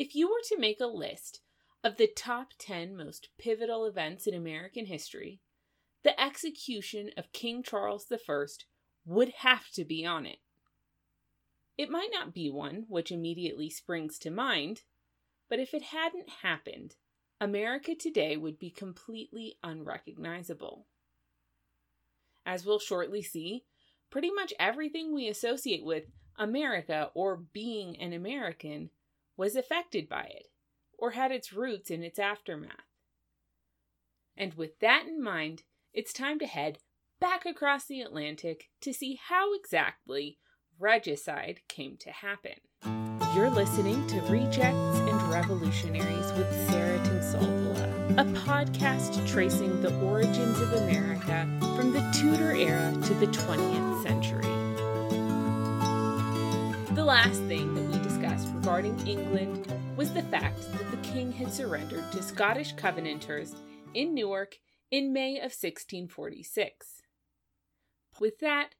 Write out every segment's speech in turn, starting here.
If you were to make a list of the top 10 most pivotal events in American history, the execution of King Charles I would have to be on it. It might not be one which immediately springs to mind, but if it hadn't happened, America today would be completely unrecognizable. As we'll shortly see, pretty much everything we associate with America or being an American was affected by it or had its roots in its aftermath. And with that in mind, it's time to head back across the Atlantic to see how exactly regicide came to happen. You're listening to Rejects and Revolutionaries with Sarah Tinsolvola, a podcast tracing the origins of America from the Tudor era to the 20th century. The last thing that we regarding England was the fact that the king had surrendered to Scottish Covenanters in Newark in May of 1646. With that,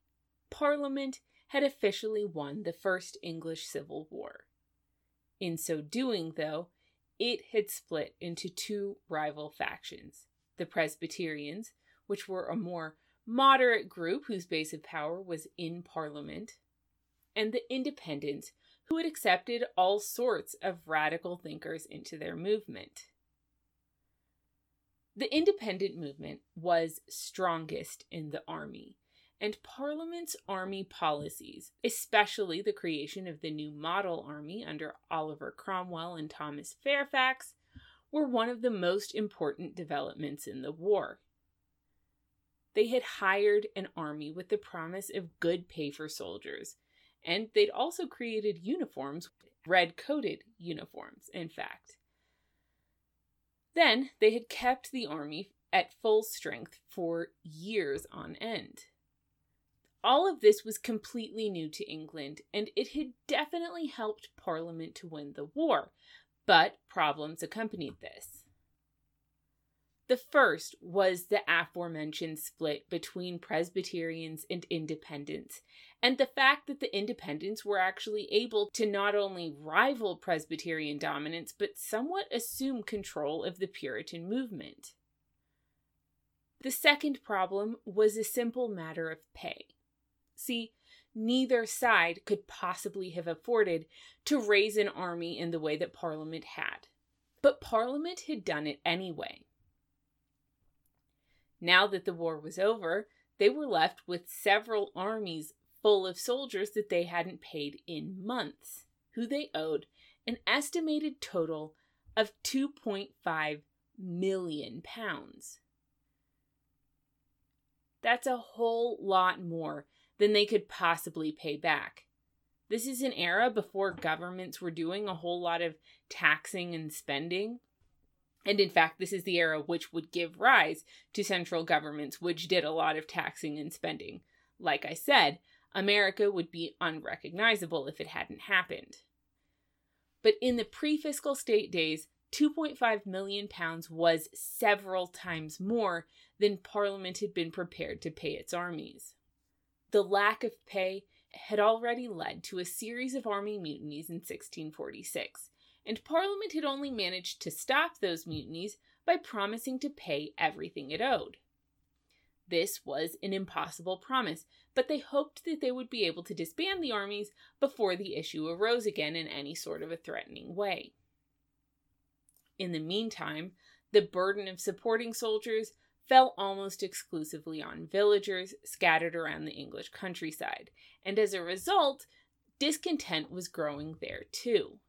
Parliament had officially won the First English Civil War. In so doing, though, it had split into two rival factions the Presbyterians, which were a more moderate group whose base of power was in Parliament, and the Independents, who had accepted all sorts of radical thinkers into their movement. The independent movement was strongest in the army, and Parliament's army policies, especially the creation of the new model army under Oliver Cromwell and Thomas Fairfax, were one of the most important developments in the war. They had hired an army with the promise of good pay for soldiers, and they'd also created uniforms, red coated uniforms, in fact. Then they had kept the army at full strength for years on end. All of this was completely new to England, and it had definitely helped Parliament to win the war, but problems accompanied this. The first was the aforementioned split between Presbyterians and Independents, and the fact that the Independents were actually able to not only rival Presbyterian dominance, but somewhat assume control of the Puritan movement. The second problem was a simple matter of pay. See, neither side could possibly have afforded to raise an army in the way that Parliament had. But Parliament had done it anyway. Now that the war was over, they were left with several armies full of soldiers that they hadn't paid in months, who they owed an estimated total of 2.5 million pounds. That's a whole lot more than they could possibly pay back. This is an era before governments were doing a whole lot of taxing and spending. And in fact, this is the era which would give rise to central governments, which did a lot of taxing and spending. Like I said, America would be unrecognizable if it hadn't happened. But in the pre fiscal state days, 2.5 million pounds was several times more than Parliament had been prepared to pay its armies. The lack of pay had already led to a series of army mutinies in 1646, and Parliament had only managed to stop those mutinies by promising to pay everything it owed. This was an impossible promise, but they hoped that they would be able to disband the armies before the issue arose again in any sort of a threatening way. In the meantime, the burden of supporting soldiers fell almost exclusively on villagers scattered around the English countryside, and as a result, discontent was growing there too.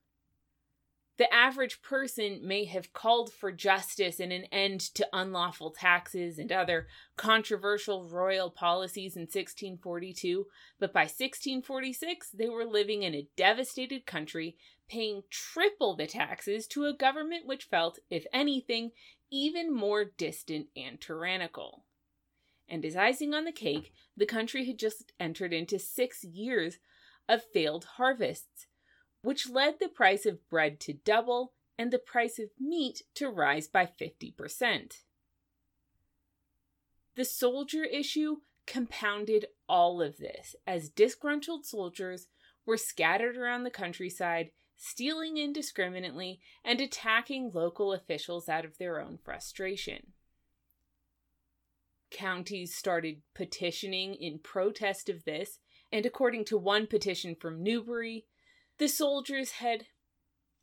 The average person may have called for justice and an end to unlawful taxes and other controversial royal policies in 1642, but by 1646 they were living in a devastated country, paying triple the taxes to a government which felt, if anything, even more distant and tyrannical. And as icing on the cake, the country had just entered into six years of failed harvests, which led the price of bread to double and the price of meat to rise by 50%. The soldier issue compounded all of this as disgruntled soldiers were scattered around the countryside, stealing indiscriminately, and attacking local officials out of their own frustration. Counties started petitioning in protest of this, and according to one petition from Newbury, the soldiers had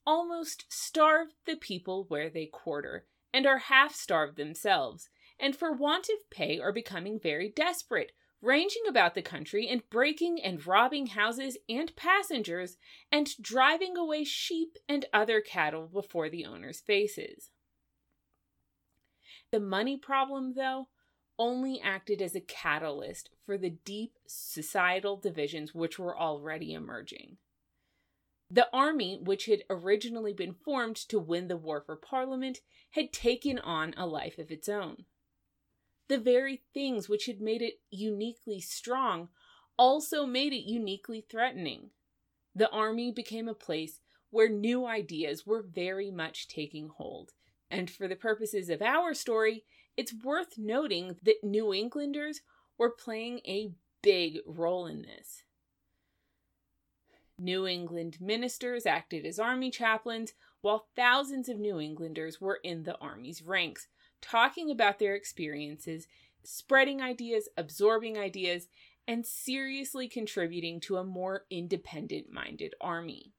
almost starved the people where they quarter, and are half starved themselves, and for want of pay are becoming very desperate, ranging about the country and breaking and robbing houses and passengers, and driving away sheep and other cattle before the owners' faces. The money problem, though, only acted as a catalyst for the deep societal divisions which were already emerging. The army, which had originally been formed to win the war for Parliament, had taken on a life of its own. The very things which had made it uniquely strong also made it uniquely threatening. The army became a place where new ideas were very much taking hold. And for the purposes of our story, it's worth noting that New Englanders were playing a big role in this. New England ministers acted as army chaplains, while thousands of New Englanders were in the army's ranks, talking about their experiences, spreading ideas, absorbing ideas, and seriously contributing to a more independent minded army.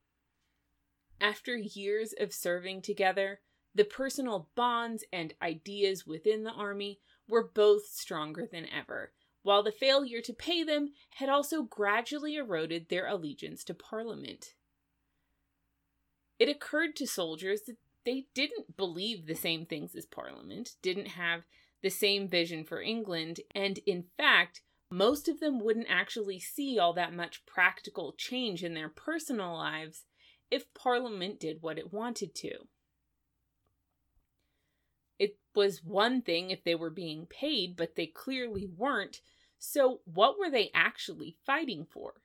After years of serving together, the personal bonds and ideas within the army were both stronger than ever, while the failure to pay them had also gradually eroded their allegiance to Parliament. It occurred to soldiers that they didn't believe the same things as Parliament, didn't have the same vision for England, and in fact, most of them wouldn't actually see all that much practical change in their personal lives if Parliament did what it wanted to. It was one thing if they were being paid, but they clearly weren't. So, what were they actually fighting for?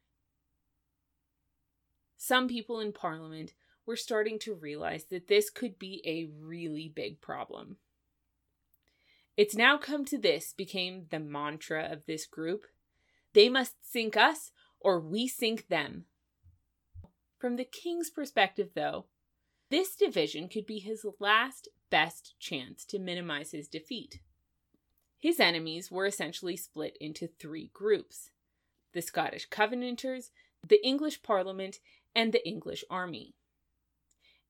Some people in Parliament were starting to realize that this could be a really big problem. It's now come to this became the mantra of this group. They must sink us or we sink them. From the king's perspective, though, this division could be his last best chance to minimize his defeat. His enemies were essentially split into three groups the Scottish Covenanters, the English Parliament, and the English Army.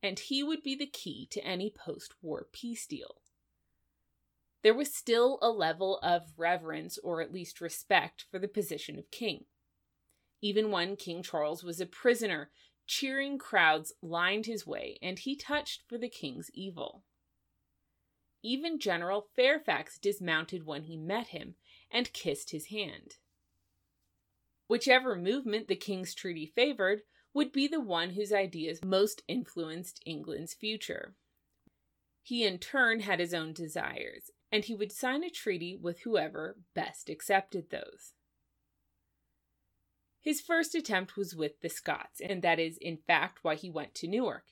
And he would be the key to any post war peace deal. There was still a level of reverence, or at least respect, for the position of king. Even when King Charles was a prisoner, cheering crowds lined his way, and he touched for the king's evil. Even General Fairfax dismounted when he met him and kissed his hand. Whichever movement the King's treaty favored would be the one whose ideas most influenced England's future. He in turn had his own desires, and he would sign a treaty with whoever best accepted those. His first attempt was with the Scots, and that is, in fact, why he went to Newark.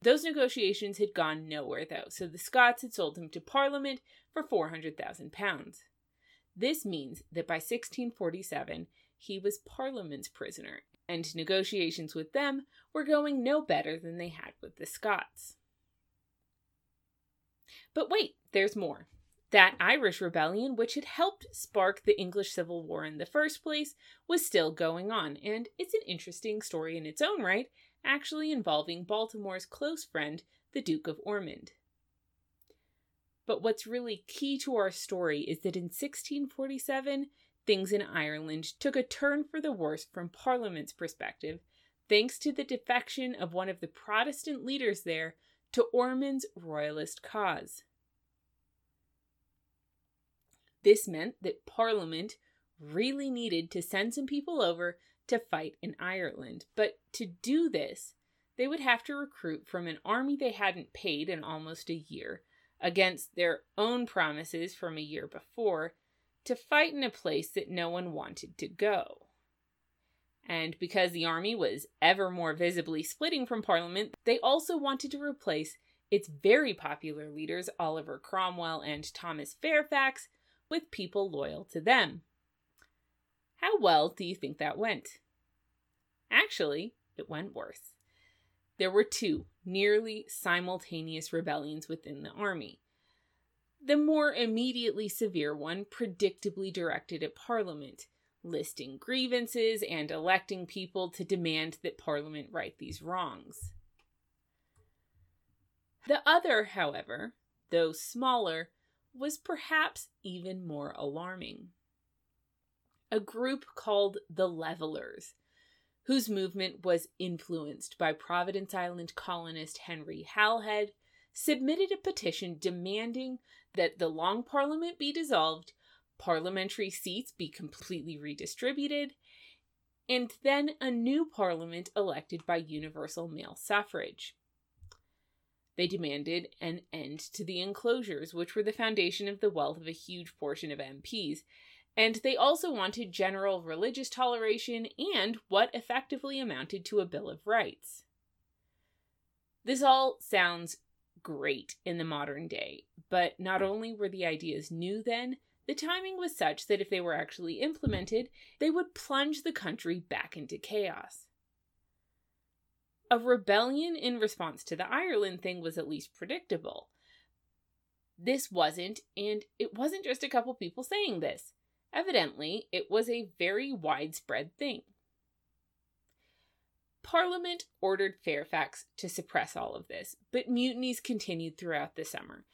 Those negotiations had gone nowhere, though, so the Scots had sold him to Parliament for £400,000. This means that by 1647 he was Parliament's prisoner, and negotiations with them were going no better than they had with the Scots. But wait, there's more. That Irish rebellion, which had helped spark the English Civil War in the first place, was still going on, and it's an interesting story in its own right, actually involving Baltimore's close friend, the Duke of Ormond. But what's really key to our story is that in 1647, things in Ireland took a turn for the worse from Parliament's perspective, thanks to the defection of one of the Protestant leaders there to Ormond's royalist cause. This meant that Parliament really needed to send some people over to fight in Ireland. But to do this, they would have to recruit from an army they hadn't paid in almost a year, against their own promises from a year before, to fight in a place that no one wanted to go. And because the army was ever more visibly splitting from Parliament, they also wanted to replace its very popular leaders, Oliver Cromwell and Thomas Fairfax, with people loyal to them. How well do you think that went? Actually, it went worse. there were two nearly simultaneous rebellions within the army. The more immediately severe one predictably directed at Parliament, listing grievances and electing people to demand that Parliament right these wrongs. The other, however, though smaller, was perhaps even more alarming. A group called the Levelers, whose movement was influenced by Providence Island colonist Henry Halhead, submitted a petition demanding that the Long Parliament be dissolved, parliamentary seats be completely redistributed, and then a new parliament elected by universal male suffrage. They demanded an end to the enclosures, which were the foundation of the wealth of a huge portion of MPs, and they also wanted general religious toleration and what effectively amounted to a Bill of Rights. This all sounds great in the modern day, but not only were the ideas new then, the timing was such that if they were actually implemented, they would plunge the country back into chaos. A rebellion in response to the Ireland thing was at least predictable. This wasn't, and it wasn't just a couple people saying this. Evidently, it was a very widespread thing. Parliament ordered Fairfax to suppress all of this, but mutinies continued throughout the summer.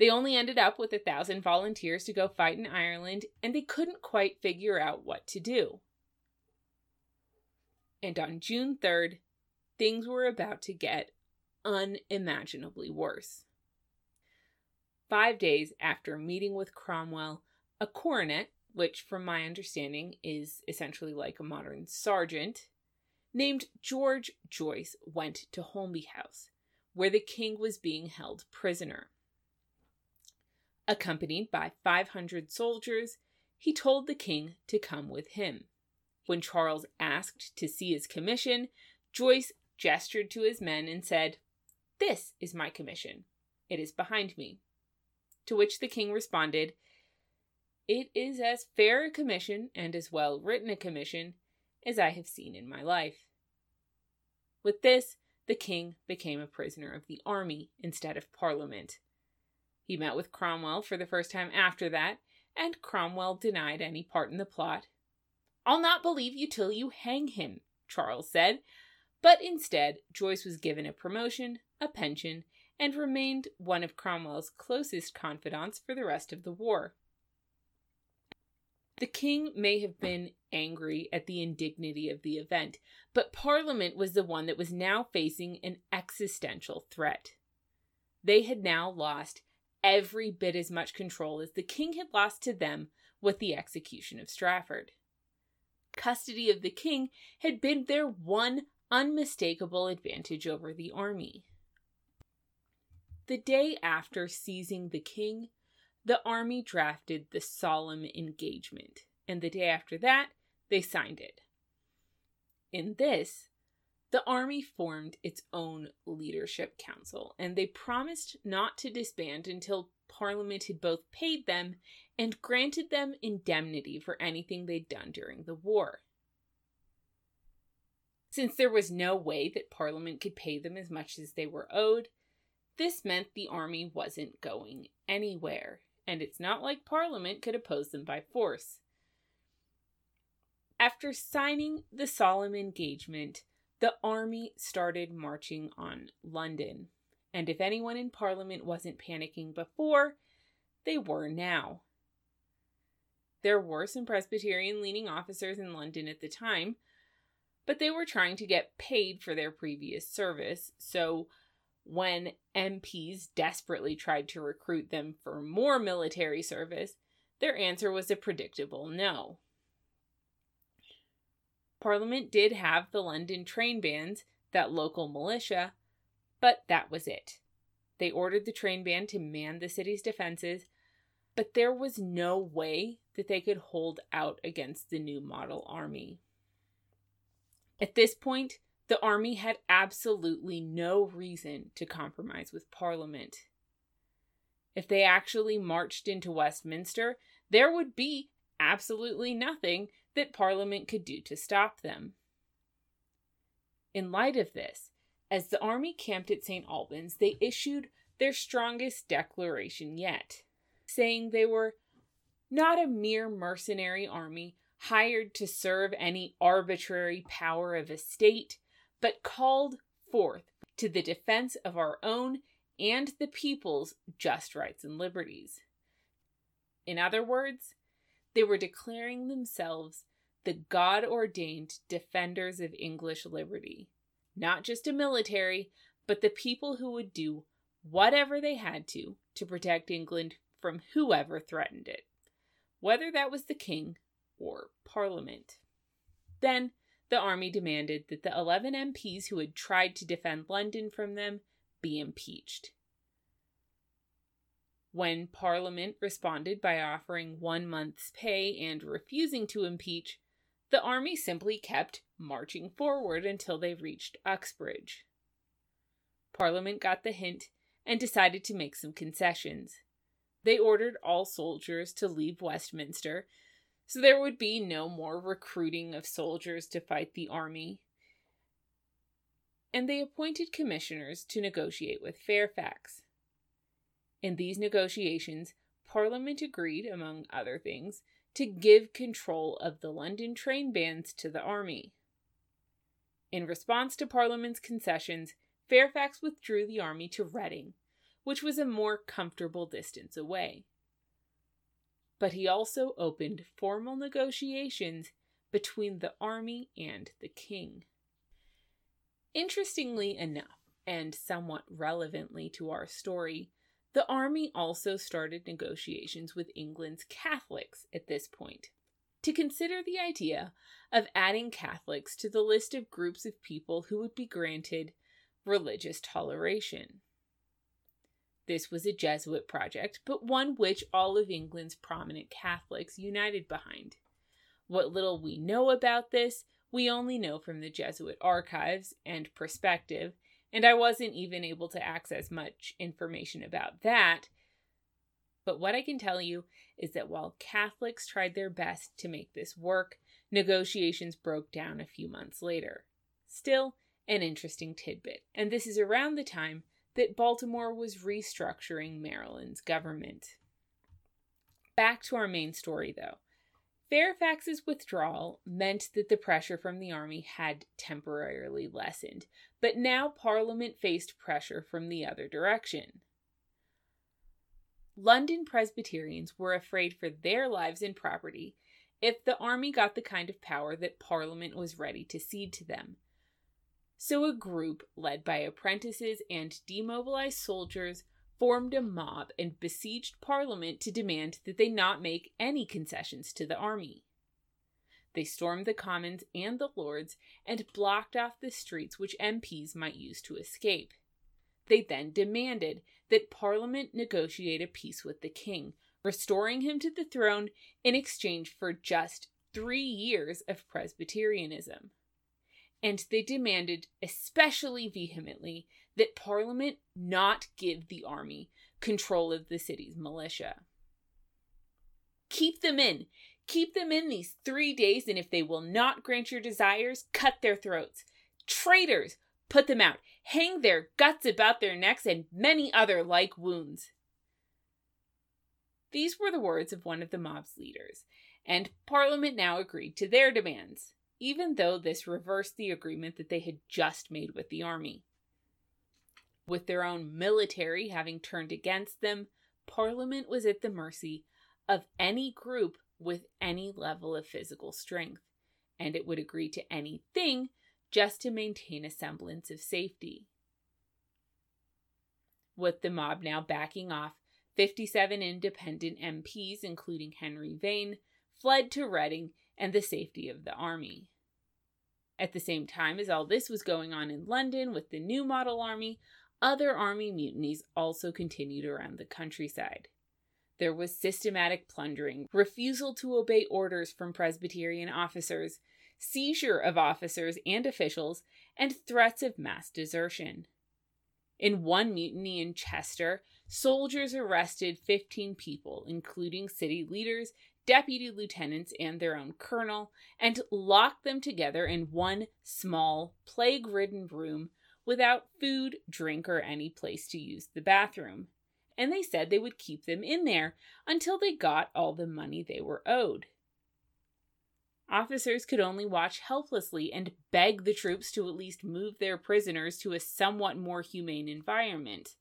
They only ended up with a thousand volunteers to go fight in Ireland, and they couldn't quite figure out what to do. And on June 3rd, things were about to get unimaginably worse. Five days after meeting with Cromwell, a cornet which, from my understanding, is essentially like a modern sergeant, named George Joyce went to Holmby House, where the king was being held prisoner. Accompanied by 500 soldiers, he told the king to come with him. When Charles asked to see his commission, Joyce gestured to his men and said, This is my commission. It is behind me. To which the king responded, it is as fair a commission and as well written a commission as I have seen in my life. With this, the king became a prisoner of the army instead of parliament. He met with Cromwell for the first time after that, and Cromwell denied any part in the plot. I'll not believe you till you hang him, Charles said, but instead, Joyce was given a promotion, a pension, and remained one of Cromwell's closest confidants for the rest of the war. The king may have been angry at the indignity of the event, but Parliament was the one that was now facing an existential threat. They had now lost every bit as much control as the king had lost to them with the execution of Strafford. Custody of the king had been their one unmistakable advantage over the army. The day after seizing the king, the army drafted the solemn engagement, and the day after that, they signed it. In this, the army formed its own leadership council, and they promised not to disband until Parliament had both paid them and granted them indemnity for anything they'd done during the war. Since there was no way that Parliament could pay them as much as they were owed, this meant the army wasn't going anywhere and it's not like Parliament could oppose them by force. After signing the solemn engagement, the army started marching on London, and if anyone in Parliament wasn't panicking before, they were now. There were some Presbyterian leaning officers in London at the time, but they were trying to get paid for their previous service, so when MPs desperately tried to recruit them for more military service, their answer was a predictable no. Parliament did have the London train bands, that local militia, but that was it. They ordered the train band to man the city's defenses, but there was no way that they could hold out against the new model army. At this point, the army had absolutely no reason to compromise with Parliament. If they actually marched into Westminster, there would be absolutely nothing that Parliament could do to stop them. In light of this, As the army camped at St. Albans, they issued their strongest declaration yet, saying they were not a mere mercenary army hired to serve any arbitrary power of a state, but called forth to the defense of our own and the people's just rights and liberties. In other words, they were declaring themselves the God ordained defenders of English liberty, not just a military, but the people who would do whatever they had to to protect England from whoever threatened it, whether that was the king or parliament. Then the army demanded that the 11 MPs who had tried to defend London from them be impeached. When Parliament responded by offering one month's pay and refusing to impeach, the army simply kept marching forward until they reached Uxbridge. Parliament got the hint and decided to make some concessions. They ordered all soldiers to leave Westminster, so there would be no more recruiting of soldiers to fight the army. And they appointed commissioners to negotiate with Fairfax. In these negotiations, Parliament agreed, among other things, to give control of the London train bands to the army. In response to Parliament's concessions, Fairfax withdrew the army to Reading, which was a more comfortable distance away. But he also opened formal negotiations between the army and the king. Interestingly enough, and somewhat relevantly to our story, the army also started negotiations with England's Catholics at this point to consider the idea of adding Catholics to the list of groups of people who would be granted religious toleration. This was a Jesuit project, but one which all of England's prominent Catholics united behind. What little we know about this, we only know from the Jesuit archives and perspective, and I wasn't even able to access much information about that. But what I can tell you is that while Catholics tried their best to make this work, negotiations broke down a few months later. Still, an interesting tidbit, and this is around the time that Baltimore was restructuring Maryland's government. Back to our main story, though. Fairfax's withdrawal meant that the pressure from the army had temporarily lessened, but now Parliament faced pressure from the other direction. London Presbyterians were afraid for their lives and property if the army got the kind of power that Parliament was ready to cede to them. So a group led by apprentices and demobilized soldiers formed a mob and besieged Parliament to demand that they not make any concessions to the army. They stormed the Commons and the Lords and blocked off the streets which MPs might use to escape. They then demanded that Parliament negotiate a peace with the king, restoring him to the throne in exchange for just three years of Presbyterianism. And they demanded, especially vehemently, that Parliament not give the army control of the city's militia. Keep them in. Keep them in these three days, and if they will not grant your desires, cut their throats. Traitors, put them out. Hang their guts about their necks, and many other like wounds. These were the words of one of the mob's leaders, and Parliament now agreed to their demands, even though this reversed the agreement that they had just made with the army. With their own military having turned against them, Parliament was at the mercy of any group with any level of physical strength, and it would agree to anything just to maintain a semblance of safety. With the mob now backing off, 57 independent MPs, including Henry Vane, fled to Reading and the safety of the army. At the same time as all this was going on in London with the new model army, other army mutinies also continued around the countryside. There was systematic plundering, refusal to obey orders from Presbyterian officers, seizure of officers and officials, and threats of mass desertion. In one mutiny in Chester, soldiers arrested 15 people, including city leaders, deputy lieutenants, and their own colonel, and locked them together in one small, plague ridden room without food, drink, or any place to use the bathroom. And they said they would keep them in there until they got all the money they were owed. Officers could only watch helplessly and beg the troops to at least move their prisoners to a somewhat more humane environment.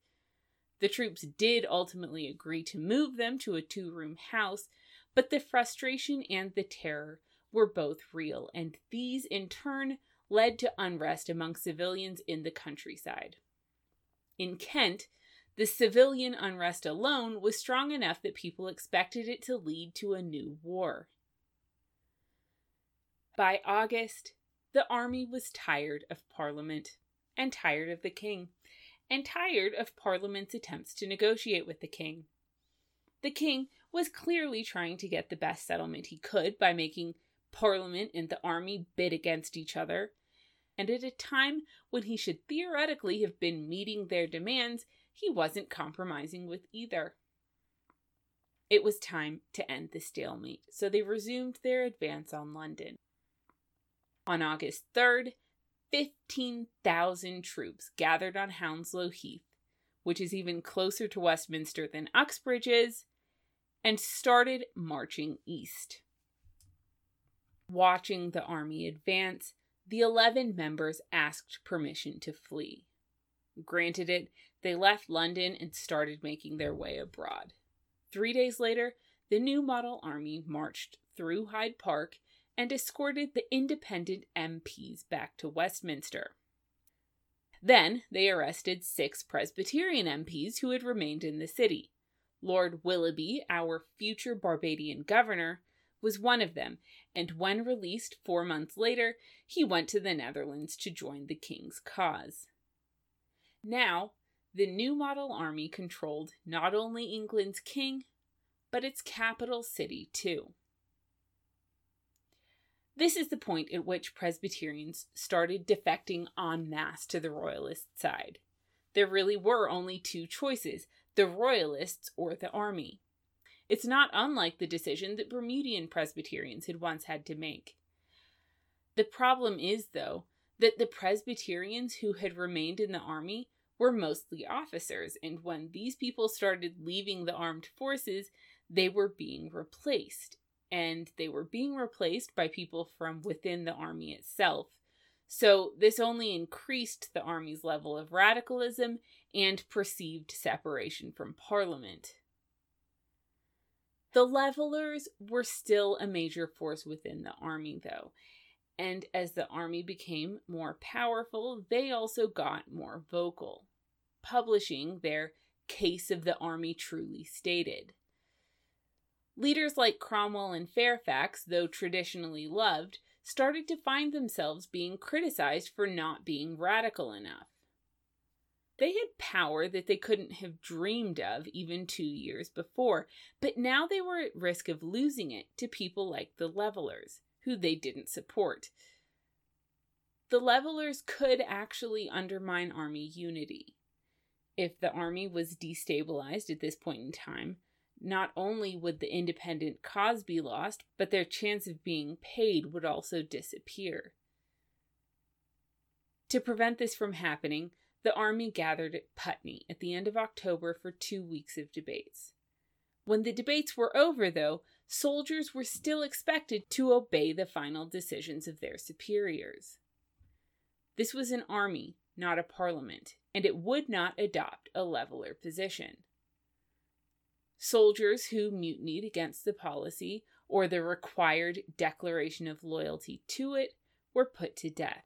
The troops did ultimately agree to move them to a two room house, but the frustration and the terror were both real, and these in turn led to unrest among civilians in the countryside. In Kent, the civilian unrest alone was strong enough that people expected it to lead to a new war. By August, the army was tired of Parliament, and tired of the king, and tired of Parliament's attempts to negotiate with the king. The king was clearly trying to get the best settlement he could by making Parliament and the army bid against each other, and at a time when he should theoretically have been meeting their demands, he wasn't compromising with either. It was time to end the stalemate, so they resumed their advance on London. On August 3rd, 15,000 troops gathered on Hounslow Heath, which is even closer to Westminster than Uxbridge is, and started marching east. Watching the army advance, the 11 members asked permission to flee. Granted it, they left London and started making their way abroad. Three days later, the new model army marched through Hyde Park and escorted the independent MPs back to Westminster. Then they arrested six Presbyterian MPs who had remained in the city. Lord Willoughby, our future Barbadian governor, was one of them, and when released four months later, he went to the Netherlands to join the king's cause. Now, the new model army controlled not only England's king, but its capital city too. This is the point at which Presbyterians started defecting en masse to the Royalist side. There really were only two choices the Royalists or the army. It's not unlike the decision that Bermudian Presbyterians had once had to make. The problem is, though, that the Presbyterians who had remained in the army were mostly officers, and when these people started leaving the armed forces, they were being replaced. And they were being replaced by people from within the army itself. So, this only increased the army's level of radicalism and perceived separation from Parliament. The levelers were still a major force within the army, though, and as the army became more powerful, they also got more vocal, publishing their Case of the Army Truly Stated. Leaders like Cromwell and Fairfax, though traditionally loved, started to find themselves being criticized for not being radical enough. They had power that they couldn't have dreamed of even two years before, but now they were at risk of losing it to people like the Levelers, who they didn't support. The Levelers could actually undermine army unity. If the army was destabilized at this point in time, not only would the independent cause be lost, but their chance of being paid would also disappear. To prevent this from happening, the army gathered at Putney at the end of October for two weeks of debates. When the debates were over, though, soldiers were still expected to obey the final decisions of their superiors. This was an army, not a parliament, and it would not adopt a leveler position. Soldiers who mutinied against the policy or the required declaration of loyalty to it were put to death.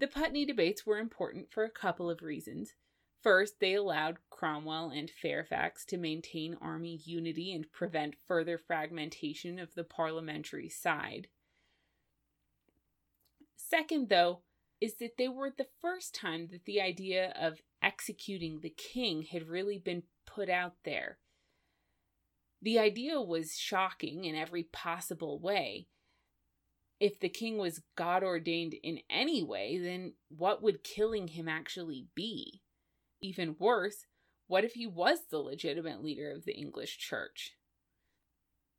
The Putney debates were important for a couple of reasons. First, they allowed Cromwell and Fairfax to maintain army unity and prevent further fragmentation of the parliamentary side. Second, though, is that they were the first time that the idea of executing the king had really been put out there. The idea was shocking in every possible way, if the king was God ordained in any way, then what would killing him actually be? Even worse, what if he was the legitimate leader of the English church?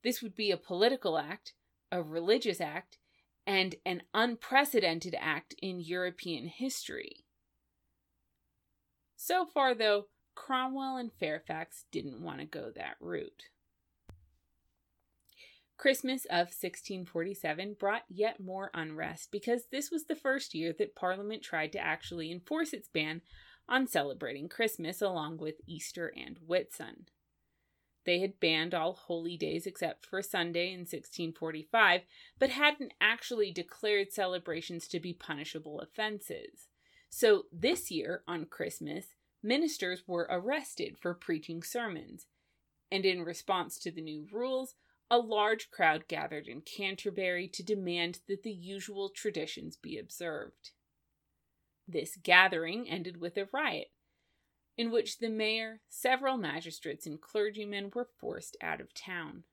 This would be a political act, a religious act, and an unprecedented act in European history. So far, though, Cromwell and Fairfax didn't want to go that route. Christmas of 1647 brought yet more unrest because this was the first year that Parliament tried to actually enforce its ban on celebrating Christmas along with Easter and Whitsun. They had banned all holy days except for Sunday in 1645, but hadn't actually declared celebrations to be punishable offenses. So this year, on Christmas, ministers were arrested for preaching sermons. And in response to the new rules, a large crowd gathered in Canterbury to demand that the usual traditions be observed. This gathering ended with a riot, in which the mayor, several magistrates, and clergymen were forced out of town.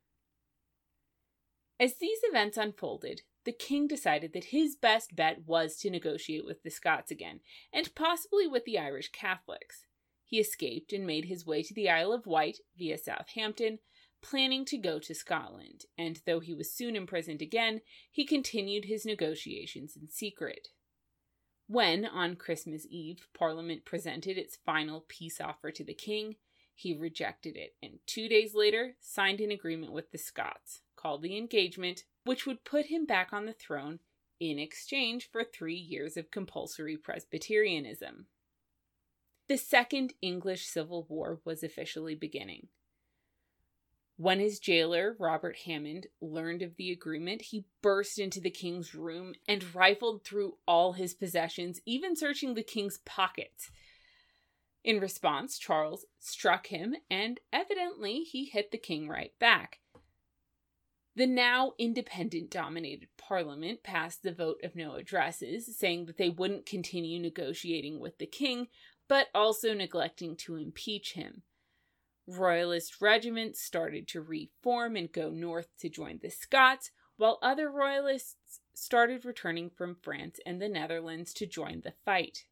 As these events unfolded, the king decided that his best bet was to negotiate with the Scots again, and possibly with the Irish Catholics. He escaped and made his way to the Isle of Wight via Southampton, planning to go to Scotland, and though he was soon imprisoned again, he continued his negotiations in secret. When, on Christmas Eve, Parliament presented its final peace offer to the king, he rejected it and two days later signed an agreement with the Scots, called the Engagement, which would put him back on the throne in exchange for three years of compulsory Presbyterianism. The Second English Civil War was officially beginning. When his jailer, Robert Hammond, learned of the agreement, he burst into the king's room and rifled through all his possessions, even searching the king's pockets. In response, Charles struck him, and evidently he hit the king right back. The now independent dominated parliament passed the vote of no addresses, saying that they wouldn't continue negotiating with the king, but also neglecting to impeach him. Royalist regiments started to reform and go north to join the Scots, while other Royalists started returning from France and the Netherlands to join the fight.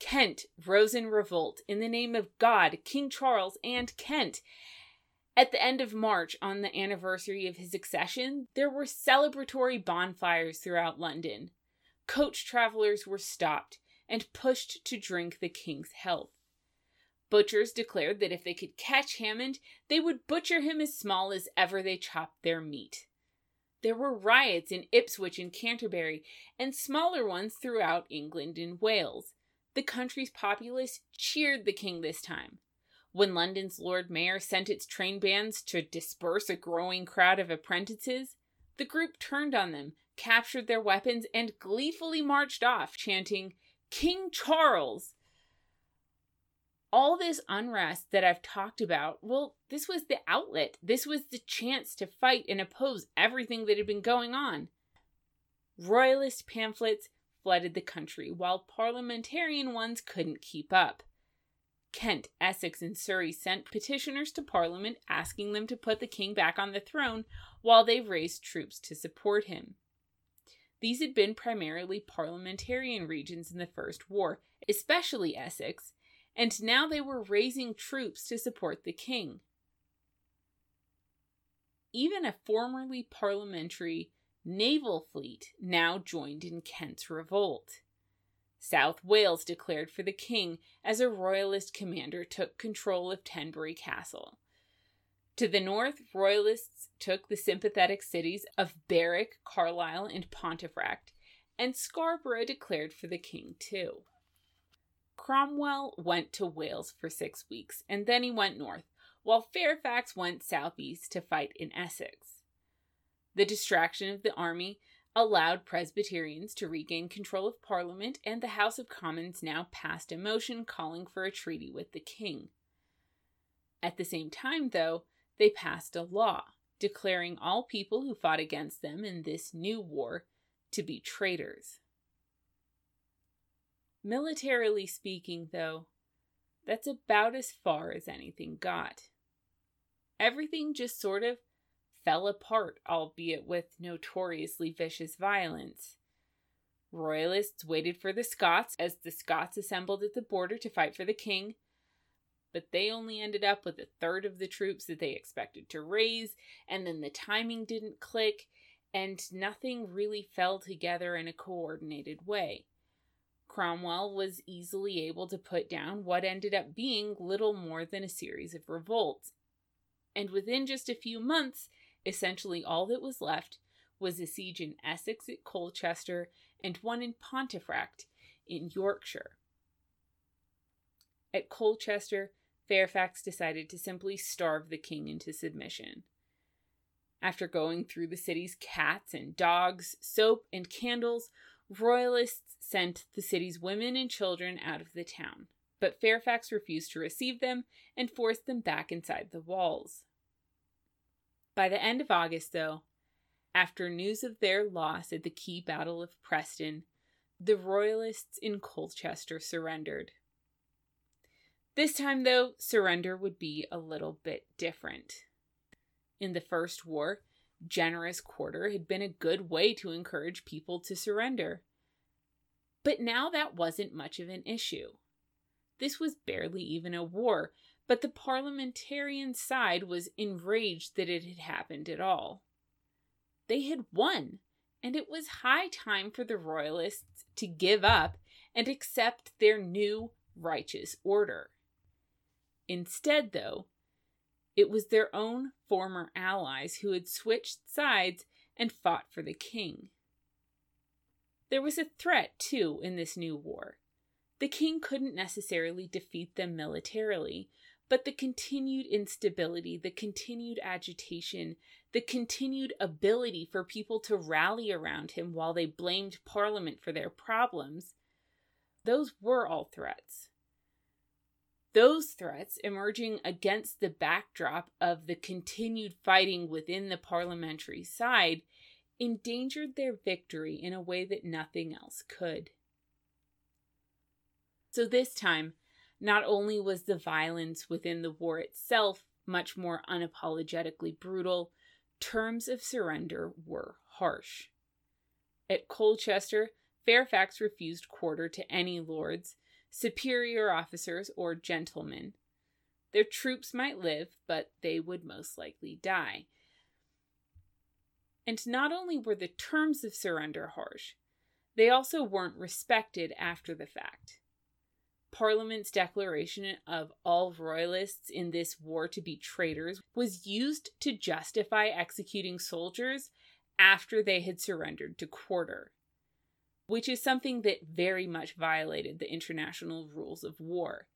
Kent rose in revolt in the name of God, King Charles, and Kent. At the end of March, on the anniversary of his accession, there were celebratory bonfires throughout London. Coach travelers were stopped and pushed to drink the king's health. Butchers declared that if they could catch Hammond, they would butcher him as small as ever they chopped their meat. There were riots in Ipswich and Canterbury, and smaller ones throughout England and Wales. The country's populace cheered the king this time. When London's Lord Mayor sent its train bands to disperse a growing crowd of apprentices, the group turned on them, captured their weapons, and gleefully marched off, chanting, King Charles! All this unrest that I've talked about, well, this was the outlet. This was the chance to fight and oppose everything that had been going on. Royalist pamphlets flooded the country, while parliamentarian ones couldn't keep up. Kent, Essex, and Surrey sent petitioners to Parliament asking them to put the king back on the throne while they raised troops to support him. These had been primarily parliamentarian regions in the First War, especially Essex, and now they were raising troops to support the king. Even a formerly parliamentary naval fleet now joined in Kent's revolt. South Wales declared for the king as a royalist commander took control of Tenbury Castle. To the north, royalists took the sympathetic cities of Berwick, Carlisle, and Pontefract, and Scarborough declared for the king too. Cromwell went to Wales for six weeks, and then he went north, while Fairfax went southeast to fight in Essex. The distraction of the army allowed Presbyterians to regain control of Parliament, and the House of Commons now passed a motion calling for a treaty with the king. At the same time, though, they passed a law declaring all people who fought against them in this new war to be traitors. Militarily speaking, though, that's about as far as anything got. Everything just sort of fell apart, albeit with notoriously vicious violence. Royalists waited for the Scots as the Scots assembled at the border to fight for the king, but they only ended up with a third of the troops that they expected to raise, and then the timing didn't click, and nothing really fell together in a coordinated way. Cromwell was easily able to put down what ended up being little more than a series of revolts. And within just a few months, essentially all that was left was a siege in Essex at Colchester and one in Pontefract in Yorkshire. At Colchester, Fairfax decided to simply starve the king into submission. After going through the city's cats and dogs, soap, and candles, royalists sent the city's women and children out of the town. But Fairfax refused to receive them and forced them back inside the walls. By the end of August, though, after news of their loss at the key battle of Preston, the Royalists in Colchester surrendered. This time, though, surrender would be a little bit different. In the First War, generous quarter had been a good way to encourage people to surrender. But now that wasn't much of an issue. This was barely even a war, but the parliamentarian side was enraged that it had happened at all. They had won, and it was high time for the royalists to give up and accept their new righteous order. Instead, though, it was their own former allies who had switched sides and fought for the king. There was a threat, too, in this new war. The king couldn't necessarily defeat them militarily, but the continued instability, the continued agitation, the continued ability for people to rally around him while they blamed Parliament for their problems, those were all threats. Those threats emerging against the backdrop of the continued fighting within the parliamentary side endangered their victory in a way that nothing else could. So, this time, not only was the violence within the war itself much more unapologetically brutal, terms of surrender were harsh. At Colchester, Fairfax refused quarter to any lords, superior officers, or gentlemen. Their troops might live, but they would most likely die. And not only were the terms of surrender harsh, they also weren't respected after the fact. Parliament's declaration of all royalists in this war to be traitors was used to justify executing soldiers after they had surrendered to quarter which is something that very much violated the international rules of war.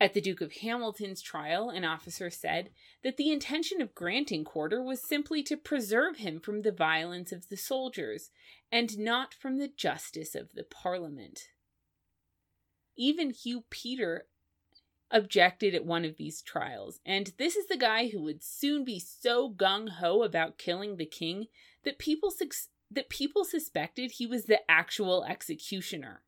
At the Duke of Hamilton's trial, an officer said that the intention of granting quarter was simply to preserve him from the violence of the soldiers and not from the justice of the Parliament. Even Hugh Peter objected at one of these trials, and this is the guy who would soon be so gung ho about killing the king that people su- that people suspected he was the actual executioner.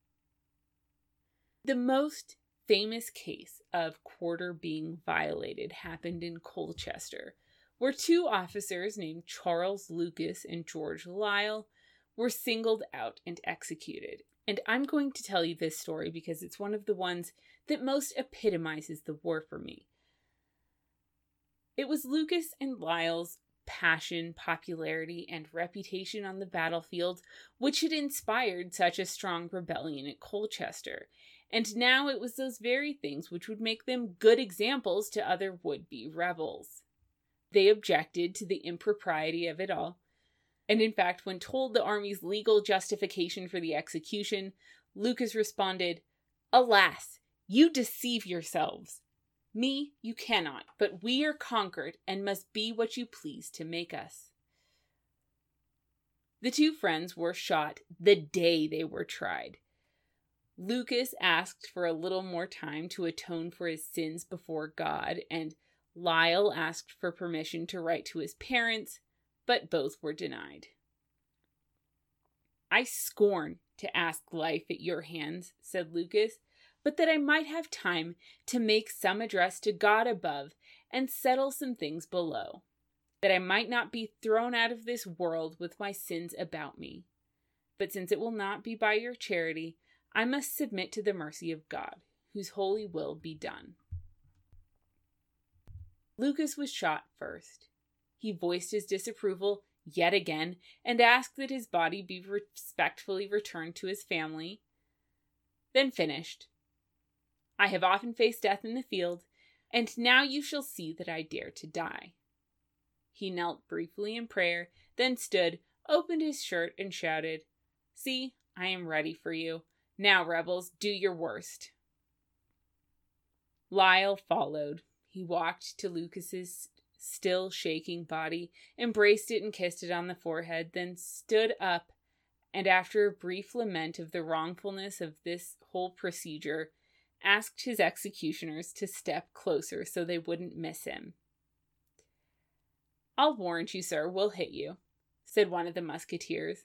The most famous case of quarter being violated happened in Colchester, where two officers named Charles Lucas and George Lisle were singled out and executed. And I'm going to tell you this story because it's one of the ones that most epitomizes the war for me. It was Lucas and Lisle's passion, popularity, and reputation on the battlefield, which had inspired such a strong rebellion at Colchester. And now it was those very things which would make them good examples to other would be rebels. They objected to the impropriety of it all. And in fact, when told the army's legal justification for the execution, Lucas responded, Alas, you deceive yourselves. Me you cannot, but we are conquered and must be what you please to make us. The two friends were shot the day they were tried. Lucas asked for a little more time to atone for his sins before God, and Lisle asked for permission to write to his parents, but both were denied. I scorn to ask life at your hands, said Lucas, but that I might have time to make some address to God above and settle some things below, that I might not be thrown out of this world with my sins about me. But since it will not be by your charity, I must submit to the mercy of God, whose holy will be done. Lucas was shot first. He voiced his disapproval yet again and asked that his body be respectfully returned to his family then finished. I have often faced death in the field, and now you shall see that I dare to die. He knelt briefly in prayer, then stood, opened his shirt, and shouted, See, I am ready for you. Now, rebels, do your worst. Lisle followed. He walked to Lucas's still shaking body, embraced it and kissed it on the forehead, then stood up and after a brief lament of the wrongfulness of this whole procedure, asked his executioners to step closer so they wouldn't miss him. I'll warrant you, sir, we'll hit you, said one of the musketeers.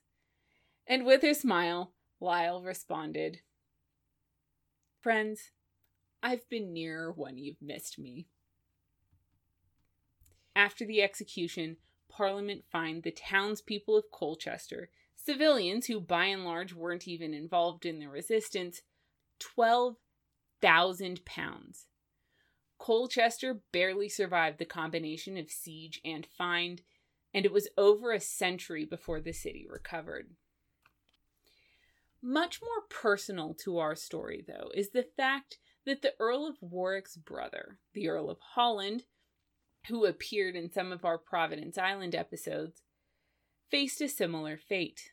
And with a smile, Lisle responded, Friends, I've been nearer when you've missed me. After the execution, Parliament fined the townspeople of Colchester, civilians who by and large weren't even involved in the resistance, 12,000 pounds. Colchester barely survived the combination of siege and fine, and it was over a century before the city recovered. Much more personal to our story, though, is the fact that the Earl of Warwick's brother, the Earl of Holland, who appeared in some of our Providence Island episodes, faced a similar fate.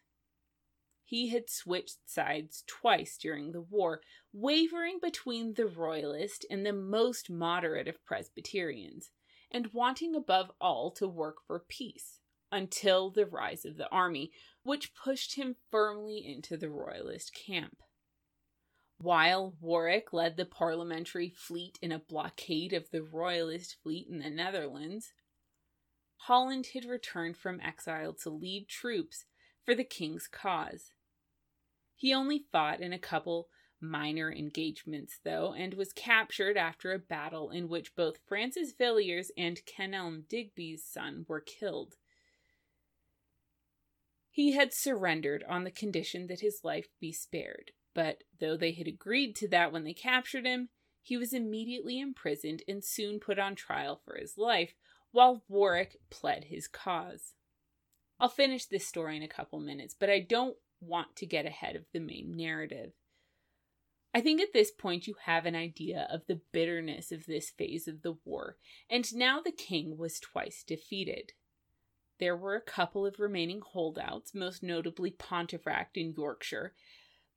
He had switched sides twice during the war, wavering between the Royalist and the most moderate of Presbyterians, and wanting above all to work for peace until the rise of the army, which pushed him firmly into the Royalist camp. While Warwick led the parliamentary fleet in a blockade of the Royalist fleet in the Netherlands, Holland had returned from exile to lead troops for the king's cause. He only fought in a couple minor engagements, though, and was captured after a battle in which both Francis Villiers and Kenelm Digby's son were killed. He had surrendered on the condition that his life be spared, but though they had agreed to that when they captured him, he was immediately imprisoned and soon put on trial for his life, while Warwick pled his cause. I'll finish this story in a couple minutes, but I don't want to get ahead of the main narrative. I think at this point you have an idea of the bitterness of this phase of the war, and now the king was twice defeated. There were a couple of remaining holdouts, most notably Pontefract in Yorkshire,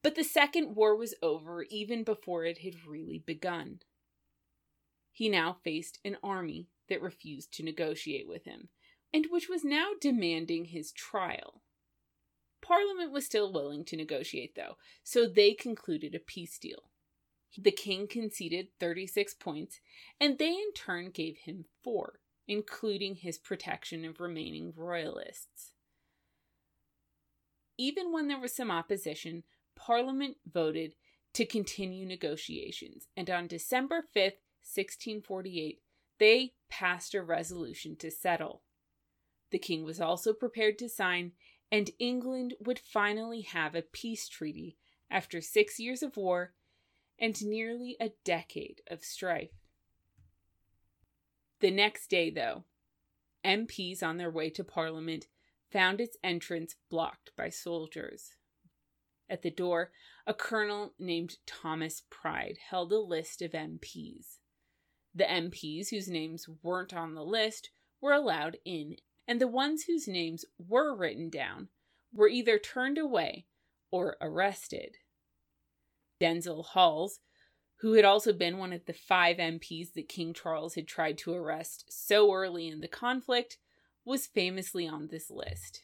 but the Second War was over even before it had really begun. He now faced an army that refused to negotiate with him, and which was now demanding his trial. Parliament was still willing to negotiate, though, so they concluded a peace deal. The king conceded 36 points, and they in turn gave him four, including his protection of remaining royalists. Even when there was some opposition, Parliament voted to continue negotiations, and on December 5th, 1648, they passed a resolution to settle. The king was also prepared to sign, and England would finally have a peace treaty after six years of war and nearly a decade of strife. The next day, though, MPs on their way to Parliament found its entrance blocked by soldiers. At the door, a colonel named Thomas Pride held a list of MPs. The MPs whose names weren't on the list were allowed in, and the ones whose names were written down were either turned away or arrested. Denzil Holles, who had also been one of the five MPs that King Charles had tried to arrest so early in the conflict, was famously on this list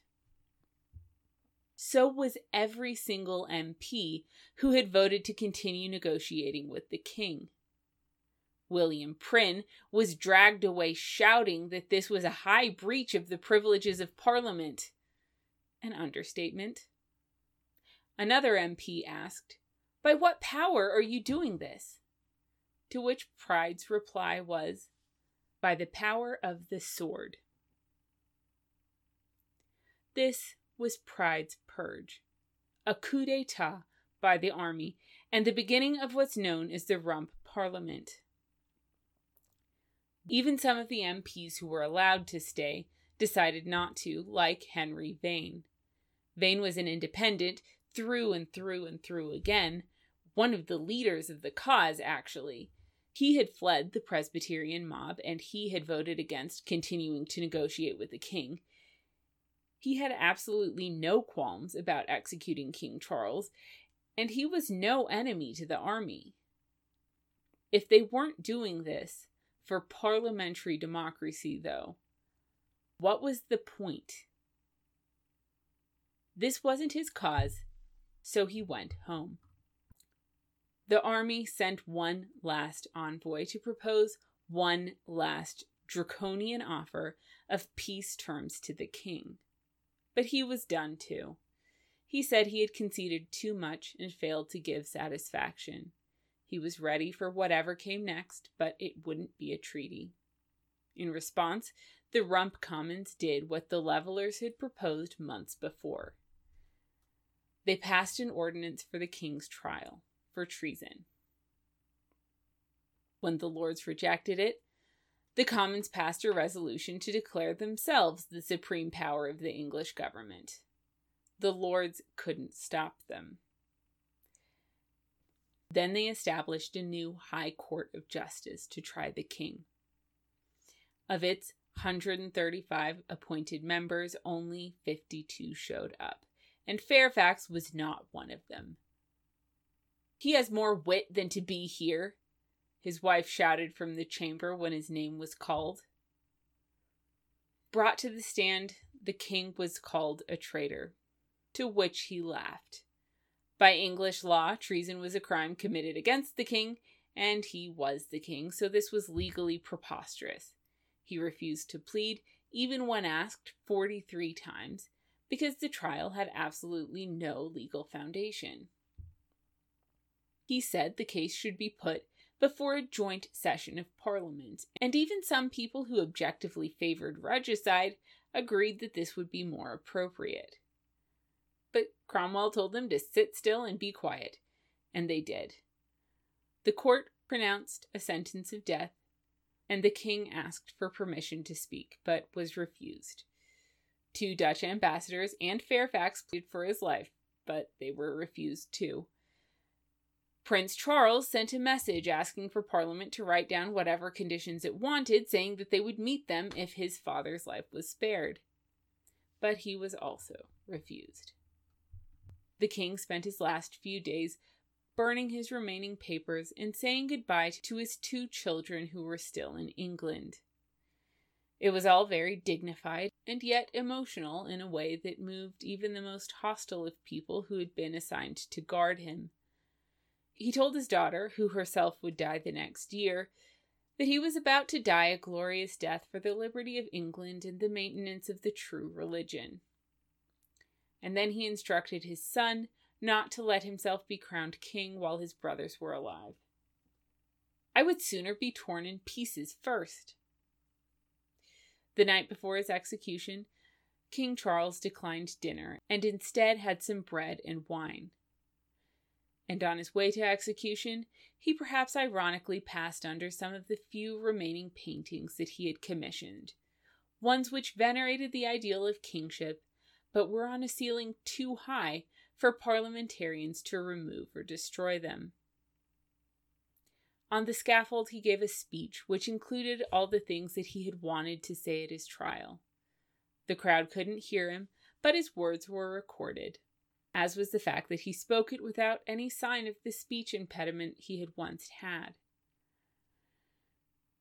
so was every single MP who had voted to continue negotiating with the king. William Prynne was dragged away shouting that this was a high breach of the privileges of Parliament. An understatement. Another MP asked, By what power are you doing this? To which Pride's reply was, By the power of the sword. This was Pride's purge, a coup d'etat by the army, and the beginning of what's known as the Rump Parliament. Even some of the MPs who were allowed to stay decided not to, like Henry Vane. Vane was an independent through and through and through again, one of the leaders of the cause, actually. He had fled the Presbyterian mob and he had voted against continuing to negotiate with the king. He had absolutely no qualms about executing King Charles, and he was no enemy to the army. If they weren't doing this for parliamentary democracy, though, what was the point? This wasn't his cause, so he went home. The army sent one last envoy to propose one last draconian offer of peace terms to the king. But he was done too. He said he had conceded too much and failed to give satisfaction. He was ready for whatever came next, but it wouldn't be a treaty. In response, the Rump Commons did what the Levelers had proposed months before. They passed an ordinance for the king's trial for treason. When the Lords rejected it, the Commons passed a resolution to declare themselves the supreme power of the English government. The Lords couldn't stop them. Then they established a new High Court of Justice to try the king. Of its 135 appointed members, only 52 showed up, and Fairfax was not one of them. He has more wit than to be here, his wife shouted from the chamber when his name was called. Brought to the stand, the king was called a traitor, to which he laughed. By English law, treason was a crime committed against the king, and he was the king, so this was legally preposterous. He refused to plead, even when asked 43 times, because the trial had absolutely no legal foundation. He said the case should be put before a joint session of Parliament, and even some people who objectively favored regicide agreed that this would be more appropriate. Cromwell told them to sit still and be quiet, and they did. The court pronounced a sentence of death, and the king asked for permission to speak, but was refused. Two Dutch ambassadors and Fairfax pleaded for his life, but they were refused too. Prince Charles sent a message asking for Parliament to write down whatever conditions it wanted, saying that they would meet them if his father's life was spared. But he was also refused. The king spent his last few days burning his remaining papers and saying goodbye to his two children who were still in England. It was all very dignified and yet emotional in a way that moved even the most hostile of people who had been assigned to guard him. He told his daughter, who herself would die the next year, that he was about to die a glorious death for the liberty of England and the maintenance of the true religion and then he instructed his son not to let himself be crowned king while his brothers were alive. I would sooner be torn in pieces first. The night before his execution, King Charles declined dinner and instead had some bread and wine. And on his way to execution, he perhaps ironically passed under some of the few remaining paintings that he had commissioned, ones which venerated the ideal of kingship but were on a ceiling too high for parliamentarians to remove or destroy them. On the scaffold, he gave a speech which included all the things that he had wanted to say at his trial. The crowd couldn't hear him, but his words were recorded, as was the fact that he spoke it without any sign of the speech impediment he had once had.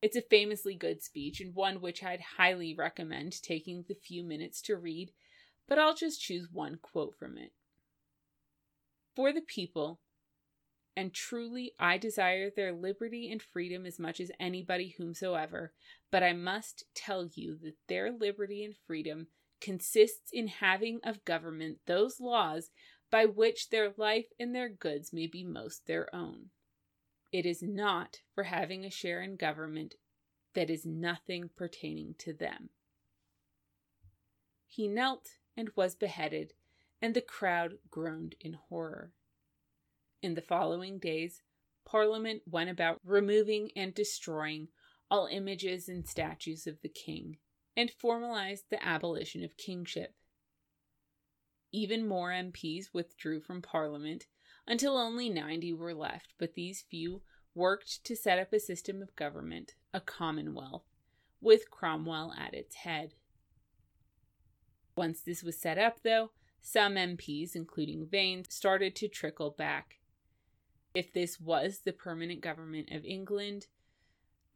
It's a famously good speech and one which I'd highly recommend taking the few minutes to read but I'll just choose one quote from it. For the people, and truly I desire their liberty and freedom as much as anybody whomsoever, but I must tell you that their liberty and freedom consists in having of government those laws by which their life and their goods may be most their own. It is not for having a share in government that is nothing pertaining to them. He knelt and was beheaded, and the crowd groaned in horror. In the following days, Parliament went about removing and destroying all images and statues of the king, and formalized the abolition of kingship. Even more MPs withdrew from Parliament until only 90 were left, but these few worked to set up a system of government, a commonwealth, with Cromwell at its head. Once this was set up, though, some MPs, including Vane, started to trickle back. If this was the permanent government of England,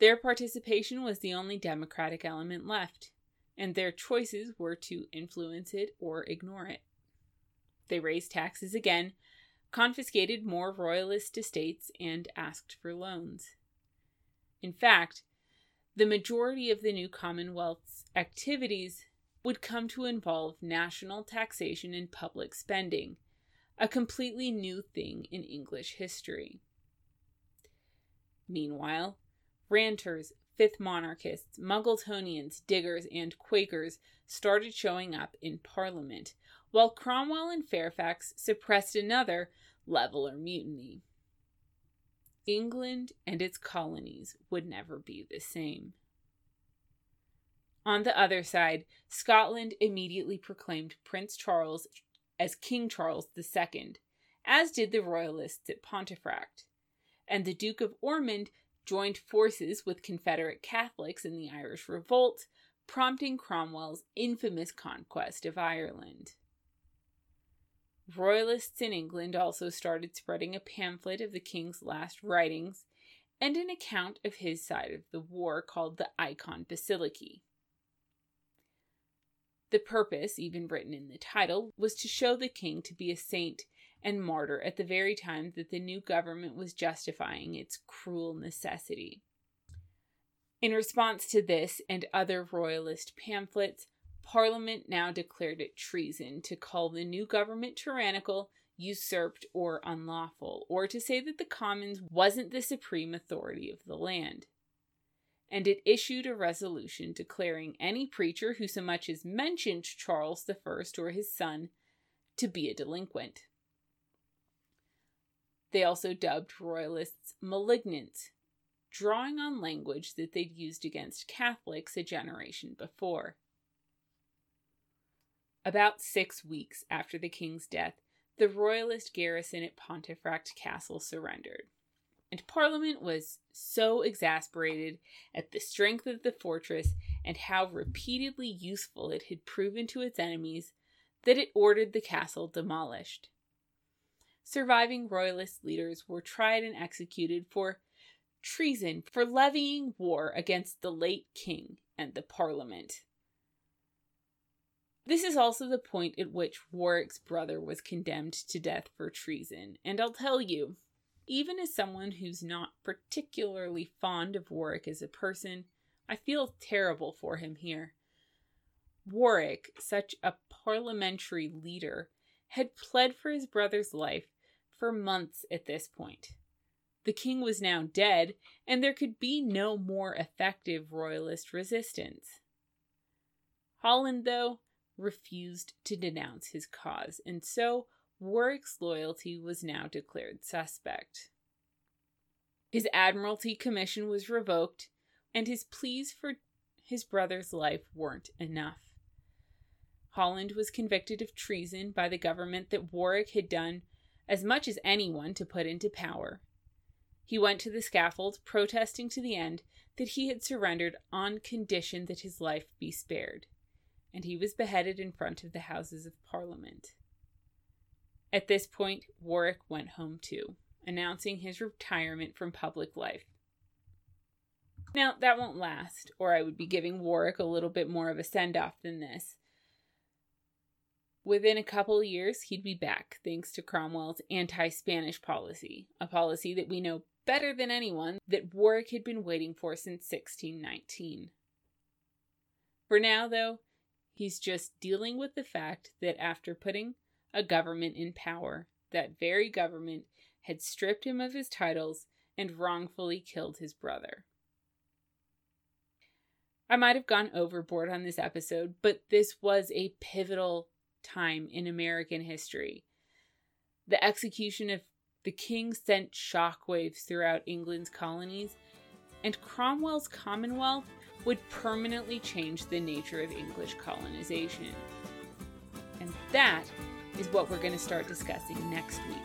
their participation was the only democratic element left, and their choices were to influence it or ignore it. They raised taxes again, confiscated more royalist estates, and asked for loans. In fact, the majority of the new Commonwealth's activities would come to involve national taxation and public spending, a completely new thing in English history. Meanwhile, ranters, fifth monarchists, Muggletonians, diggers, and Quakers started showing up in Parliament, while Cromwell and Fairfax suppressed another leveller mutiny. England and its colonies would never be the same. On the other side, Scotland immediately proclaimed Prince Charles as King Charles II, as did the Royalists at Pontefract, and the Duke of Ormond joined forces with Confederate Catholics in the Irish Revolt, prompting Cromwell's infamous conquest of Ireland. Royalists in England also started spreading a pamphlet of the king's last writings and an account of his side of the war called the Eikon Basilike. The purpose, even written in the title, was to show the king to be a saint and martyr at the very time that the new government was justifying its cruel necessity. In response to this and other royalist pamphlets, Parliament now declared it treason to call the new government tyrannical, usurped, or unlawful, or to say that the Commons wasn't the supreme authority of the land and it issued a resolution declaring any preacher who so much as mentioned Charles I or his son to be a delinquent. They also dubbed royalists malignant, drawing on language that they'd used against Catholics a generation before. About six weeks after the king's death, the royalist garrison at Pontefract Castle surrendered and Parliament was so exasperated at the strength of the fortress and how repeatedly useful it had proven to its enemies that it ordered the castle demolished. Surviving royalist leaders were tried and executed for treason for levying war against the late king and the parliament. This is also the point at which Warwick's brother was condemned to death for treason, and I'll tell you, even as someone who's not particularly fond of Warwick as a person, I feel terrible for him here. Warwick, such a parliamentary leader, had pled for his brother's life for months at this point. The king was now dead, and there could be no more effective royalist resistance. Holland, though, refused to denounce his cause, and so Warwick's loyalty was now declared suspect. His admiralty commission was revoked, and his pleas for his brother's life weren't enough. Holland was convicted of treason by the government that Warwick had done as much as anyone to put into power. He went to the scaffold, protesting to the end that he had surrendered on condition that his life be spared, and he was beheaded in front of the Houses of Parliament. At this point, Warwick went home too, announcing his retirement from public life. Now, that won't last, or I would be giving Warwick a little bit more of a send off than this. Within a couple years, he'd be back, thanks to Cromwell's anti Spanish policy, a policy that we know better than anyone that Warwick had been waiting for since 1619. For now, though, he's just dealing with the fact that after putting a government in power. That very government had stripped him of his titles and wrongfully killed his brother. I might have gone overboard on this episode, but this was a pivotal time in American history. The execution of the king sent shockwaves throughout England's colonies, and Cromwell's Commonwealth would permanently change the nature of English colonization. And that is what we're going to start discussing next week.